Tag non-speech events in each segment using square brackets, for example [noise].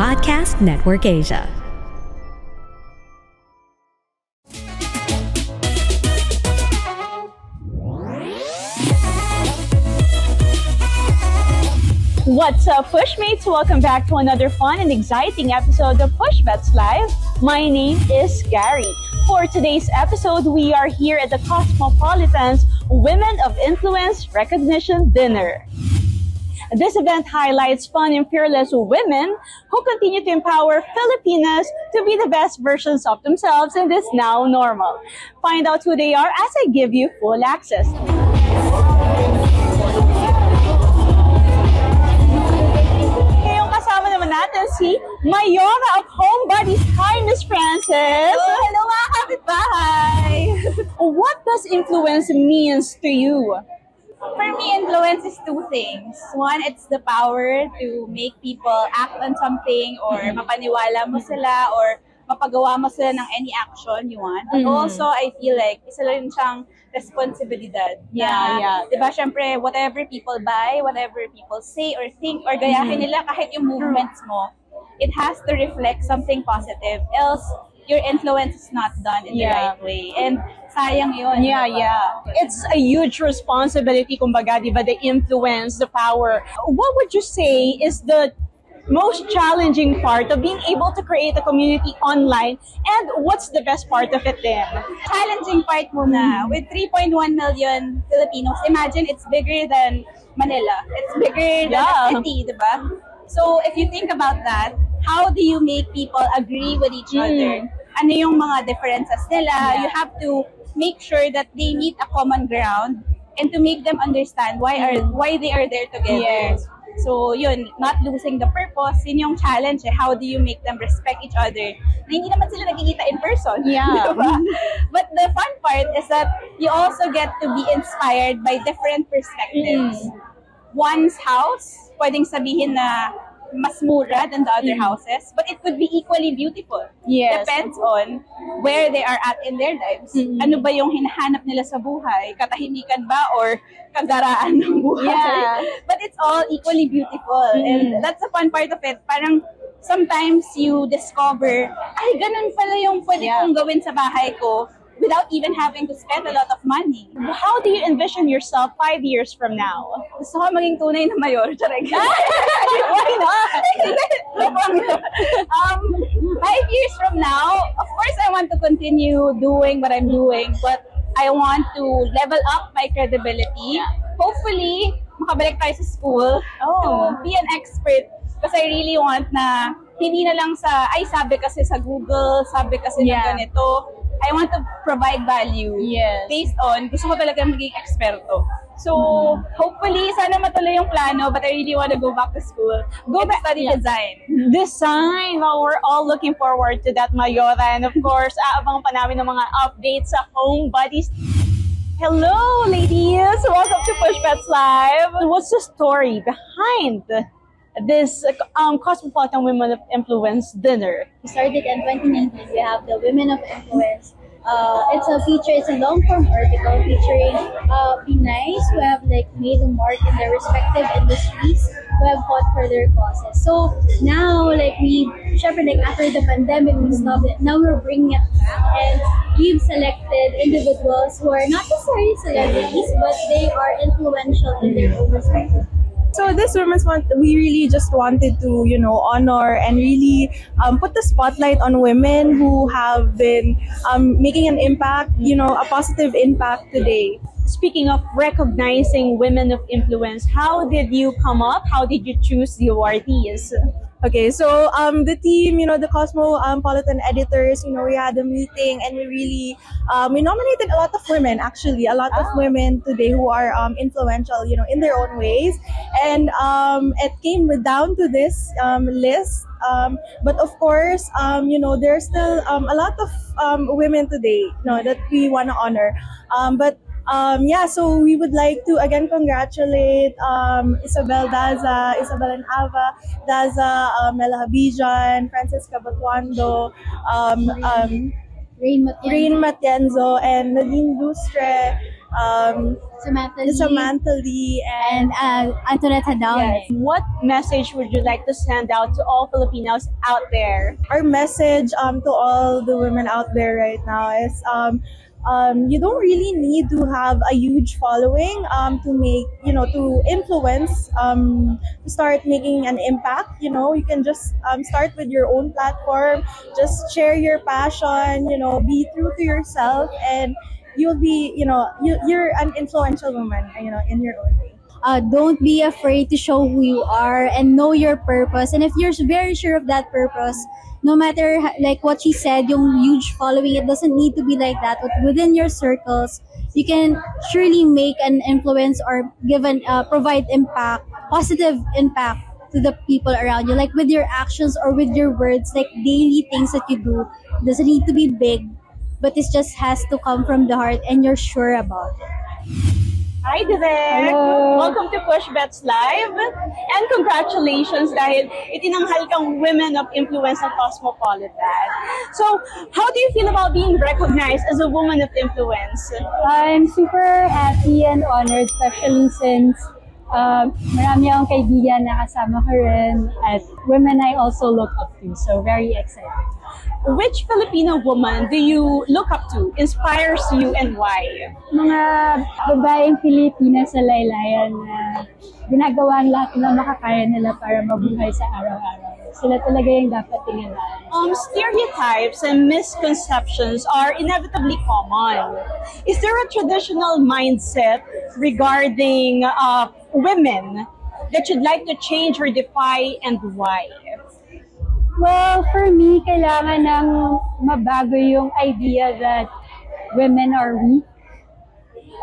Podcast Network Asia. What's up, Pushmates? Welcome back to another fun and exciting episode of Push Bets Live. My name is Gary. For today's episode, we are here at the Cosmopolitan's Women of Influence Recognition Dinner. This event highlights fun and fearless women who continue to empower Filipinas to be the best versions of themselves in this now normal. Find out who they are as I give you full access. Ngayong kasama naman natin si Mayora of Homebodies. Hi, Miss Frances. Oh, hello mga kapitbahay! What does influence means to you? For me, influence is two things. One, it's the power to make people act on something or mapaniwala mo sila or mapagawa mo sila ng any action you want. But Mhm. also, I feel like isa rin siyang responsibilidad. Yeah, na, yeah. Di ba, syempre, whatever people buy, whatever people say or think or gayahin nila kahit yung movements mo, it has to reflect something positive. Else, your influence is not done in the Yeah. right way. And sayang yun. Yeah, di ba? yeah. It's a huge responsibility, kumbaga, di ba, the influence, the power. What would you say is the most challenging part of being able to create a community online and what's the best part of it then? challenging part muna. With 3.1 million Filipinos, imagine it's bigger than Manila. It's bigger than Yeah. a city, di ba? So, if you think about that, how do you make people agree with each Mm. other? Ano yung mga differences nila? Yeah. You have to make sure that they meet a common ground and to make them understand why are why they are there together. Yes. So, yun, not losing the purpose, yun yung challenge eh. How do you make them respect each other? Na hindi naman sila nagkikita in person. [laughs] Yeah. diba? But the fun part is that you also get to be inspired by different perspectives. Mm. One's house, pwedeng sabihin na mas mura than the other Mm. houses, but it could be equally beautiful. Yes. Depends on where they are at in their lives. Mm. Ano ba yung hinahanap nila sa buhay? Katahimikan ba or kagaraan ng buhay? Yeah. [laughs] But it's all equally beautiful. Mm. And that's the fun part of it. Parang sometimes you discover, ay, ganun pala yung pwede Yeah. kong gawin sa bahay ko without even having to spend a lot of money. How do you envision yourself five years from now? Gusto ko maging tunay na mayor. [laughs] Charek. [laughs] Why not? um, five years from now, of course, I want to continue doing what I'm doing, but I want to level up my credibility. Hopefully, makabalik tayo sa school Oh. to be an expert kasi I really want na hindi na lang sa, ay sabi kasi sa Google, sabi kasi Yeah. ng ganito. I want to provide value Yes. based on gusto ko talaga maging eksperto. So, hopefully, sana matuloy yung plano, but I really want to go back to school. Go back study yeah. design. design. Well, we're all looking forward to that, Mayora. And of course, aabang pa namin ng mga updates sa Home Buddies. Hello, ladies! Welcome to Push Bets Live. What's the story behind this um, Cosmopolitan Women of Influence dinner? We started in 2019. We have the Women of Influence. Uh, it's a feature, it's a long form article featuring uh, Be Nice who have like made a mark in their respective industries who have fought for their causes. So now, like we, syempre, like after the pandemic, we stopped it. Now we're bringing it back and we've selected individuals who are not necessarily celebrities, but they are influential in their own respective So this Women's Month, we really just wanted to, you know, honor and really um, put the spotlight on women who have been um, making an impact, you know, a positive impact today. Speaking of recognizing women of influence, how did you come up? How did you choose the awardees? Okay, so um, the team, you know, the Cosmopolitan editors, you know, we had a meeting and we really, um, we nominated a lot of women, actually, a lot of Ah. women today who are um, influential, you know, in their own ways. And um, it came down to this um, list. Um, but of course, um, you know, there's still um, a lot of um, women today, you know, that we want to honor. Um, but um, yeah, so we would like to again congratulate um, Isabel Daza, Isabel and Ava Daza, um, Mela Habijan, Francisca Batuando, um, um, Rain Matienzo. Rain Matienzo, and Nadine Lustre, um, Samantha Lee, Samantha Lee, and and uh, Antoinette Hadaone. What message would you like to send out to all Filipinos out there? our message um, to all the women out there right now is um, um, you don't really need to have a huge following um, to make you know to influence um, to start making an impact you know. You can just um, start with your own platform. Just share your passion you know be true to yourself and you'll be you know you, you're an influential woman you know in your own way uh, don't be afraid to show who you are and know your purpose. And if you're very sure of that purpose, no matter like what she said, yung huge following, it doesn't need to be like that. But within your circles, you can surely make an influence or give an uh, provide impact, positive impact to the people around you. Like with your actions or with your words, like daily things that you do, it doesn't need to be big, but it just has to come from the heart and you're sure about it. Hi there! Hello. Welcome to Push Bets Live. And congratulations dahil itinanghal kang Women of Influence ng Cosmopolitan. So, how do you feel about being recognized as a woman of influence? I'm super happy and honored, especially since um, marami akong kaibigan na kasama ko rin at women I also look up to. So, very excited. Which Filipino woman do you look up to, inspires you, and why? Mga babaeng Pilipinas sa laylayan na ginagawa ang lahat na makakaya nila para mabuhay sa araw-araw. Sila talaga yung dapat tingnan. Um, stereotypes and misconceptions are inevitably common. Is there a traditional mindset regarding uh, women that you'd like to change or defy and why? Well, for me, kailangan ng mabago yung idea that women are weak.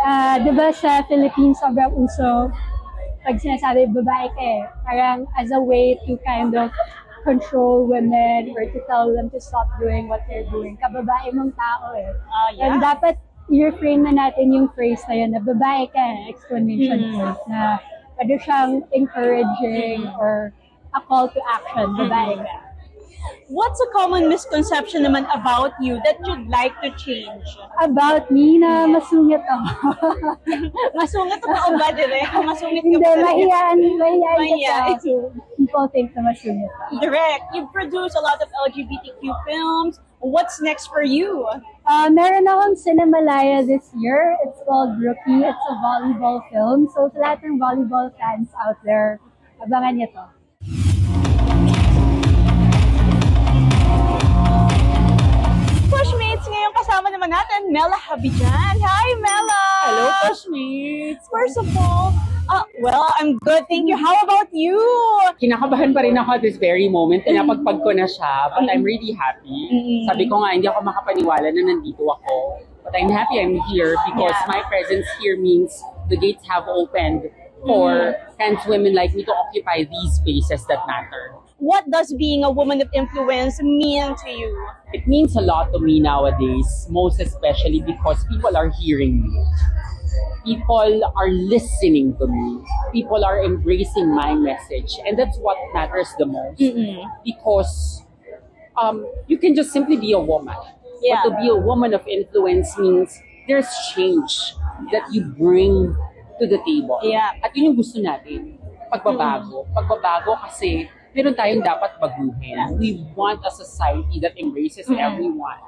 Ah, di ba sa Philippines, sobrang uso pag sinasabi babae ka eh. Parang as a way to kind of control women or to tell them to stop doing what they're doing. Kababae mong tao eh. Ah, yeah. And dapat i-reframe na natin yung phrase na yun na babae ka, eh, exclamation Mm. point, na pwede siyang encouraging or a call to action, babae ka. What's a common misconception naman about you that you'd like to change? About me na masungit ako. [laughs] Masungit ka ba dire? [laughs] Masungit ka Hindi, ba Mahihayan. kasi ako. So, people think na masungit ako. Direct. You produce a lot of LGBTQ films. What's next for you? Uh, meron akong Cinemalaya this year. It's called Rookie. It's a volleyball film. So, sa lahat ng volleyball fans out there, abangan niyo to. Pushmates, ngayon kasama naman natin Mela Habijan. Hi, Mela! Hello, Pushmates! First of all, uh, well, I'm good. Thank you. How about you? Kinakabahan pa rin ako at this very moment. Pinapagpag ko na siya, but I'm really happy. Mm. Sabi ko nga, hindi ako makapaniwala na nandito ako. But I'm happy I'm here because Yeah. my presence here means the gates have opened for trans women like me to occupy these spaces that matter. What does being a woman of influence mean to you? It means a lot to me nowadays, most especially because people are hearing me. People are listening to me. People are embracing my message. And that's what matters the most. Because um, you can just simply be a woman. Yeah. But to be a woman of influence means there's change that you bring to the table. Yeah. At yun yung gusto natin. Pagbabago. Pagbabago kasi meron tayong dapat baguhin. We want a society that embraces everyone.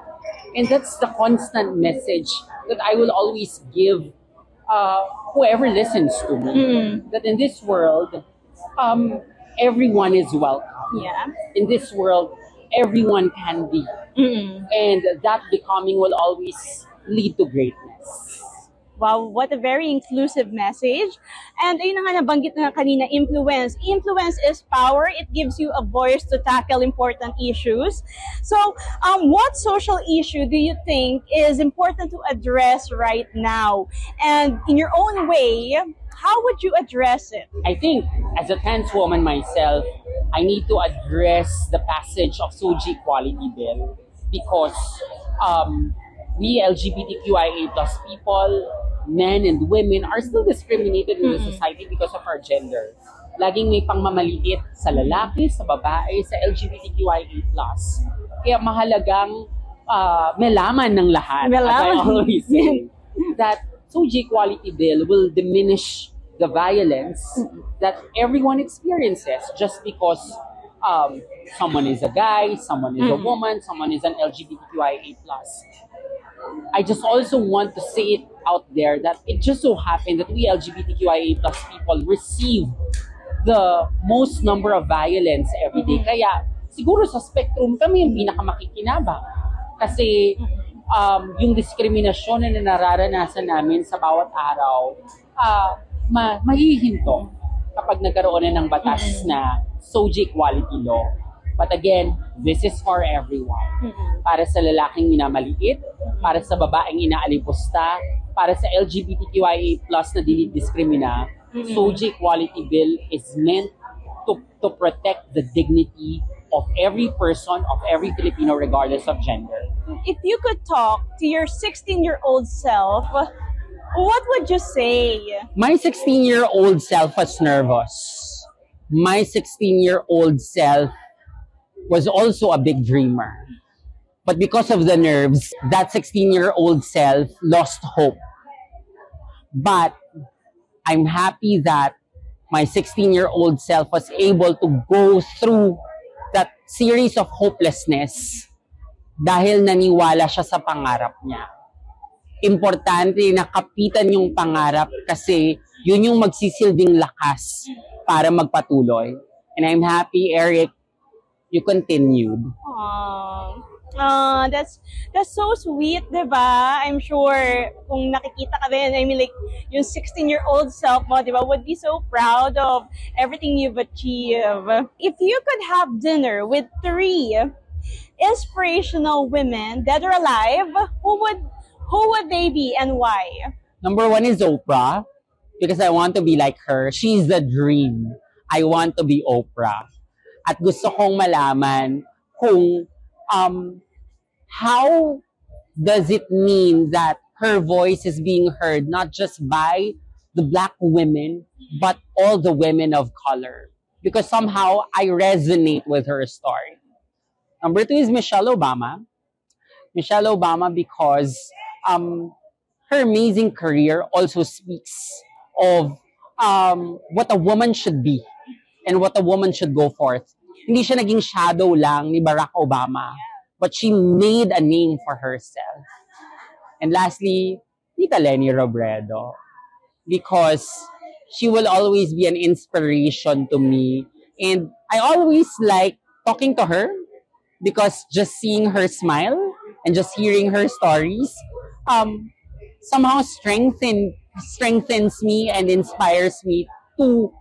And that's the constant message that I will always give uh, whoever listens to me. That in this world, um, everyone is welcome. Yeah. In this world, everyone can be. And that becoming will always lead to greatness. Wow, what a very inclusive message. And ayun na nga nabanggit na kanina, influence. Influence is power. It gives you a voice to tackle important issues. So, um, what social issue do you think is important to address right now? And in your own way, how would you address it? I think as a trans woman myself, I need to address the passage of Soji Equality Bill because um, we LGBTQIA plus people, men and women, are still discriminated in the society because of our gender. Laging may pangmamaliit sa lalaki, sa babae, sa LGBTQIA. Kaya mahalagang uh, melaman ng lahat, as I always say, [laughs] that Soji Equality Bill will diminish the violence that everyone experiences just because um, someone is a guy, someone is a woman, someone is an LGBTQIA. I just also want to say it out there that it just so happened that we LGBTQIA plus people receive the most number of violence every day. Kaya siguro sa spectrum kami yung pinakamakikinabang. Kasi um, yung diskriminasyon na nararanasan namin sa bawat araw, ah ma mahihinto kapag nagkaroon na ng batas na SOGI equality law. But again, this is for everyone. Para sa lalaking minamaliit, para sa babaeng inaalipusta, para sa LGBTQIA plus na dinidiskrimina, SOGI equality bill is meant to, to protect the dignity of every person, of every Filipino, regardless of gender. If you could talk to your 16-year-old self, what would you say? My 16 year old self was nervous. My 16 year old self was also a big dreamer. But because of the nerves, that 16 year old self lost hope. But I'm happy that my 16 year old self was able to go through that series of hopelessness dahil naniwala siya sa pangarap niya importante na kapitan yung pangarap kasi yun yung magsisilbing lakas para magpatuloy. And I'm happy, Eric, you continued. Aww. That's that's so sweet, 'di ba? I'm sure kung nakikita ka din, I mean like yung 16-year-old self mo, 'di ba, would be so proud of everything you've achieved. If you could have dinner with three inspirational women dead or alive, who would who would they be and why? Number one is Oprah because I want to be like her. She's the dream. I want to be Oprah. At gusto kong malaman kung um, how does it mean that her voice is being heard not just by the black women, but all the women of color. Because somehow I resonate with her story. Number two is Michelle Obama. Michelle Obama because um, her amazing career also speaks of um, what a woman should be and what a woman should go forth. Hindi siya naging shadow lang ni Barack Obama, but she made a name for herself. And lastly, Tita Lenny Robredo, because she will always be an inspiration to me. And I always like talking to her because just seeing her smile and just hearing her stories um, somehow strengthen strengthens me and inspires me to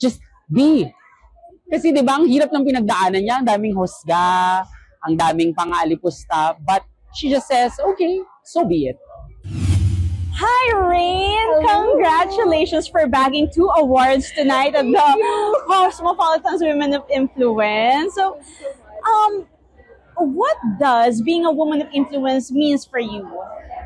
just be. Kasi di ba, ang hirap ng pinagdaanan niya, ang daming husga, ang daming pangalipusta, but she just says, okay, so be it. Hi, Rain! Congratulations for bagging two awards tonight at the Cosmopolitan's Women of Influence. So, um, what does being a woman of influence means for you?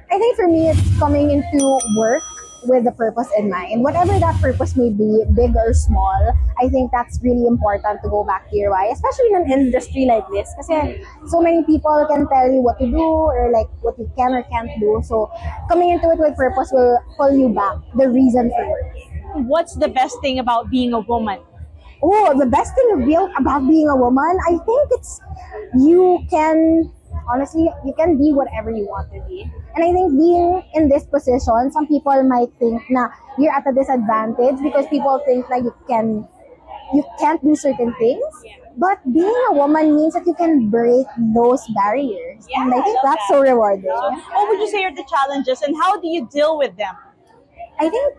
I think for me, it's coming into work with a purpose in mind. Whatever that purpose may be, big or small, I think that's really important to go back to your why, especially in an industry like this. Because so many people can tell you what to do or like what you can or can't do. So coming into it with purpose will pull you back, the reason for working. What's the best thing about being a woman? Oh, the best thing about being a woman, I think it's you can honestly you can be whatever you want to be. And I think being in this position, some people might think na you're at a disadvantage because people think that you can you can't do certain things. But being a woman means that you can break those barriers. and I think that's so rewarding. What would you say are the challenges and how do you deal with them? I think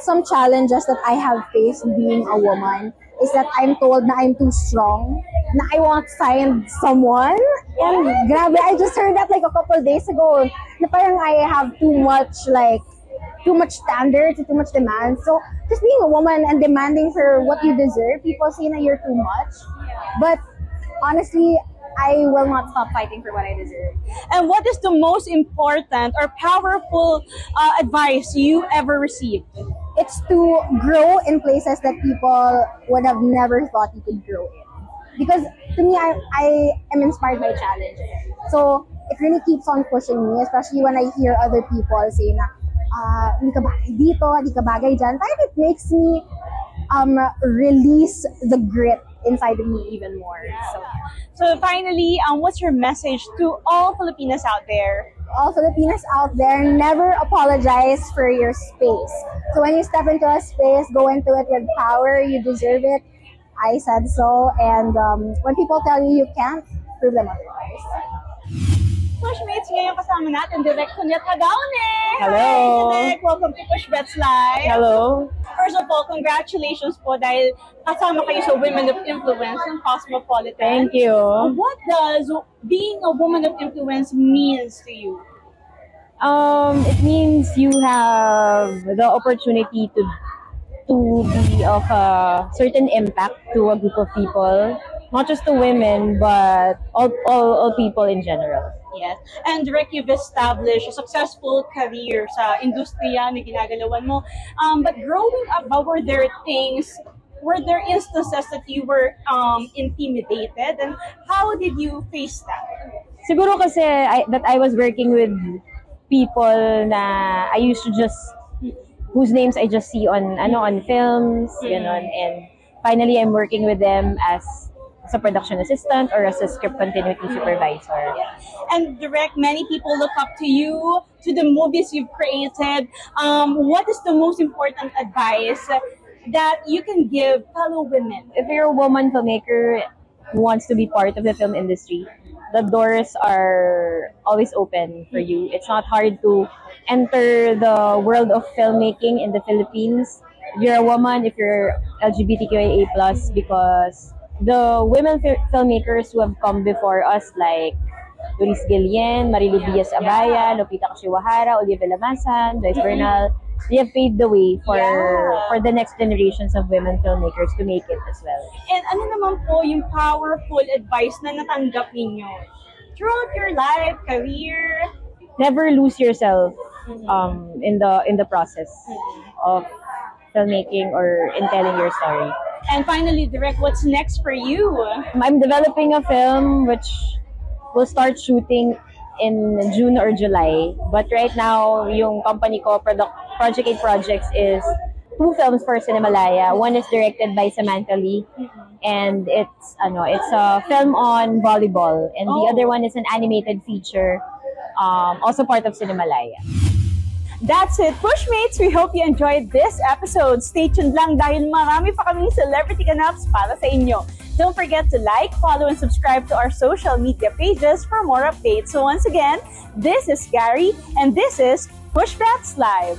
some challenges that I have faced being a woman is that I'm told na I'm too strong, na I won't find someone. And grabe, I just heard that like a couple days ago, na parang I have too much like, too much standards, too much demands. So just being a woman and demanding for what you deserve, people say that you're too much. But honestly, I will not stop fighting for what I deserve. And what is the most important or powerful uh, advice you ever received? It's to grow in places that people would have never thought you could grow in. Because to me, I, I am inspired by challenges. So it really keeps on pushing me, especially when I hear other people say na, uh, hindi ka bagay dito, hindi ka bagay dyan. Parang it makes me um, release the grit inside of me even more. So, So finally, um, what's your message to all Filipinas out there? all Filipinas out there, never apologize for your space. So when you step into a space, go into it with power. You deserve it. I said so. And um, when people tell you you can't, prove them otherwise. Pushmates, ngayon kasama natin, Direk Cuneta Gaone. Hello. Hi, Direk. Welcome to Pushbets Live. Hello. First of all, congratulations po dahil kasama kayo sa Women of Influence ng Cosmopolitan. Thank you. What does being a woman of influence means to you? Um, it means you have the opportunity to to be of a certain impact to a group of people, not just to women, but all, all, all people in general. Yes. And Direk, you've established a successful career sa industriya na ginagalawan mo. Um, but growing up, ba, were there things, were there instances that you were um, intimidated? And how did you face that? Siguro kasi I, that I was working with people na I used to just whose names I just see on ano on films, ganon. And finally, I'm working with them as as a production assistant or as a script continuity supervisor. And direct, many people look up to you, to the movies you've created. Um, what is the most important advice that you can give fellow women? If you're a woman filmmaker who wants to be part of the film industry, the doors are always open for you. It's not hard to enter the world of filmmaking in the Philippines. If you're a woman, if you're LGBTQIA+, because the women fi- filmmakers who have come before us, like Doris Guillen, Marilu Diaz Abaya, Lupita Kashiwahara, Olivia Lamasan, Joyce Bernal, they have paved the way for Yeah. for the next generations of women filmmakers to make it as well. And ano naman po yung powerful advice na natanggap ninyo throughout your life, career? never lose yourself um, in the in the process of filmmaking or in telling your story. And finally, Direk, what's next for you? I'm developing a film which will start shooting in June or July. But right now, yung company ko, product, Project 8 Projects, is two films for Cinemalaya. One is directed by Samantha Lee, and it's ano, it's a film on volleyball, and the Oh. other one is an animated feature, um, also part of Cinemalaya. That's it, Pushmates! We hope you enjoyed this episode. Stay tuned lang dahil marami pa kaming celebrity ganaps para sa inyo. Don't forget to like, follow, and subscribe to our social media pages for more updates. So once again, this is Gary, and this is Pushbats Live.